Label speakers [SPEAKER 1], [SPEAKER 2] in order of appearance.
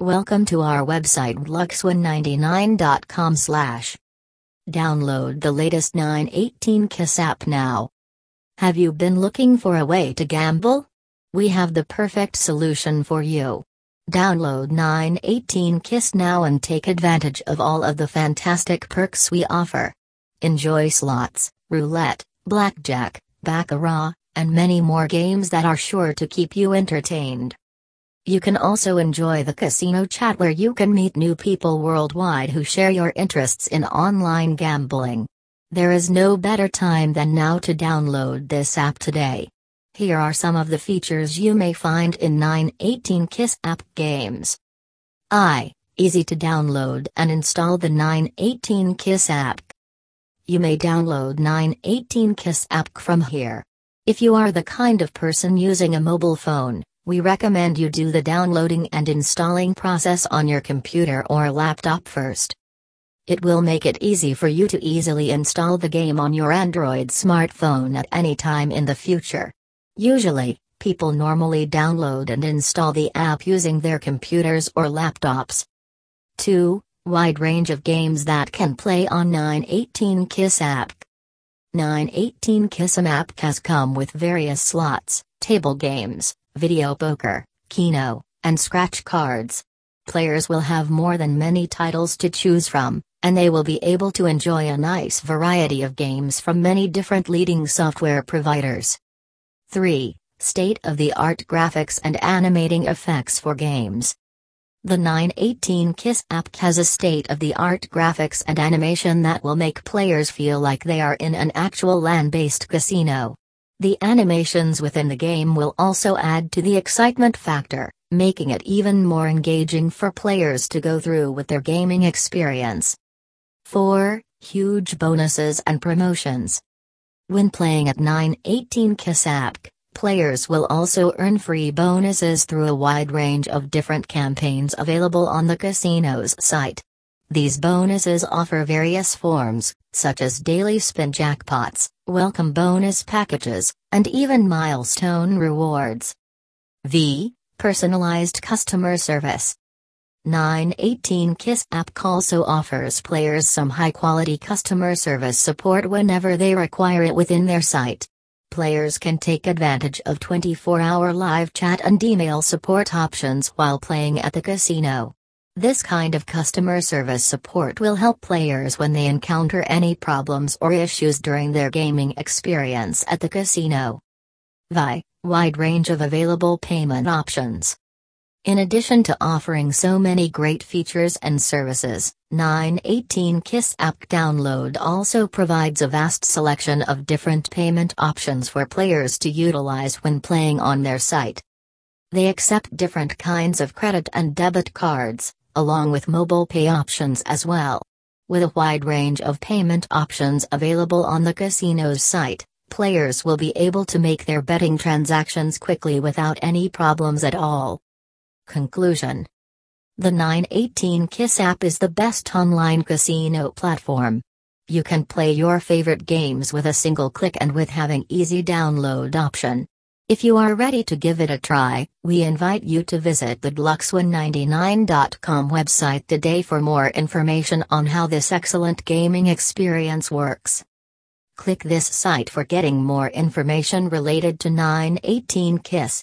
[SPEAKER 1] Welcome to our website dluxewin99.com slash. Download the latest 918 Kiss app now. Have you been looking for a way to gamble? We have the perfect solution for you. Download 918 Kiss now and take advantage of all of the fantastic perks we offer. Enjoy slots, roulette, blackjack, baccarat, and many more games that are sure to keep you entertained. You can also enjoy the casino chat where you can meet new people worldwide who share your interests in online gambling. There is no better time than now to download this app today. Here are some of the features you may find in 918 Kiss app games. I. Easy to download and install the 918 Kiss app. You may download 918 Kiss app from here. If you are the kind of person using a mobile phone, we recommend you do the downloading and installing process on your computer or laptop first. It will make it easy for you to easily install the game on your Android smartphone at any time in the future. Usually, people normally download and install the app using their computers or laptops. 2. Wide range of games that can play on 918 Kiss app. 918 Kiss app has come with various slots, table games, video poker, Keno, and scratch cards. Players will have more than many titles to choose from, and they will be able to enjoy a nice variety of games from many different leading software providers. 3. State of the art graphics and animating effects for games. The 918 Kiss app has a state of the art graphics and animation that will make players feel like they are in an actual land based casino. The animations within the game will also add to the excitement factor, making it even more engaging for players to go through with their gaming experience. 4. Huge bonuses and promotions. When playing at 918 Kiss app, players will also earn free bonuses through a wide range of different campaigns available on the casino's site. These bonuses offer various forms, such as daily spin jackpots, welcome bonus packages, and even milestone rewards. V. Personalized customer service. 918 Kiss app also offers players some high quality customer service support whenever they require it within their site. Players can take advantage of 24 hour live chat and email support options while playing at the casino. This kind of customer service support will help players when they encounter any problems or issues during their gaming experience at the casino. Vi, wide range of available payment options. In addition to offering so many great features and services, 918 Kiss app download also provides a vast selection of different payment options for players to utilize when playing on their site. They accept different kinds of credit and debit cards, along with mobile pay options as well. With a wide range of payment options available on the casino's site, players will be able to make their betting transactions quickly without any problems at all. Conclusion The 918 Kiss app is the best online casino platform. You can play your favorite games with a single click and with having easy download option. If you are ready to give it a try, we invite you to visit the dluxewin99.com website today for more information on how this excellent gaming experience works. Click this site for getting more information related to 918 KISS.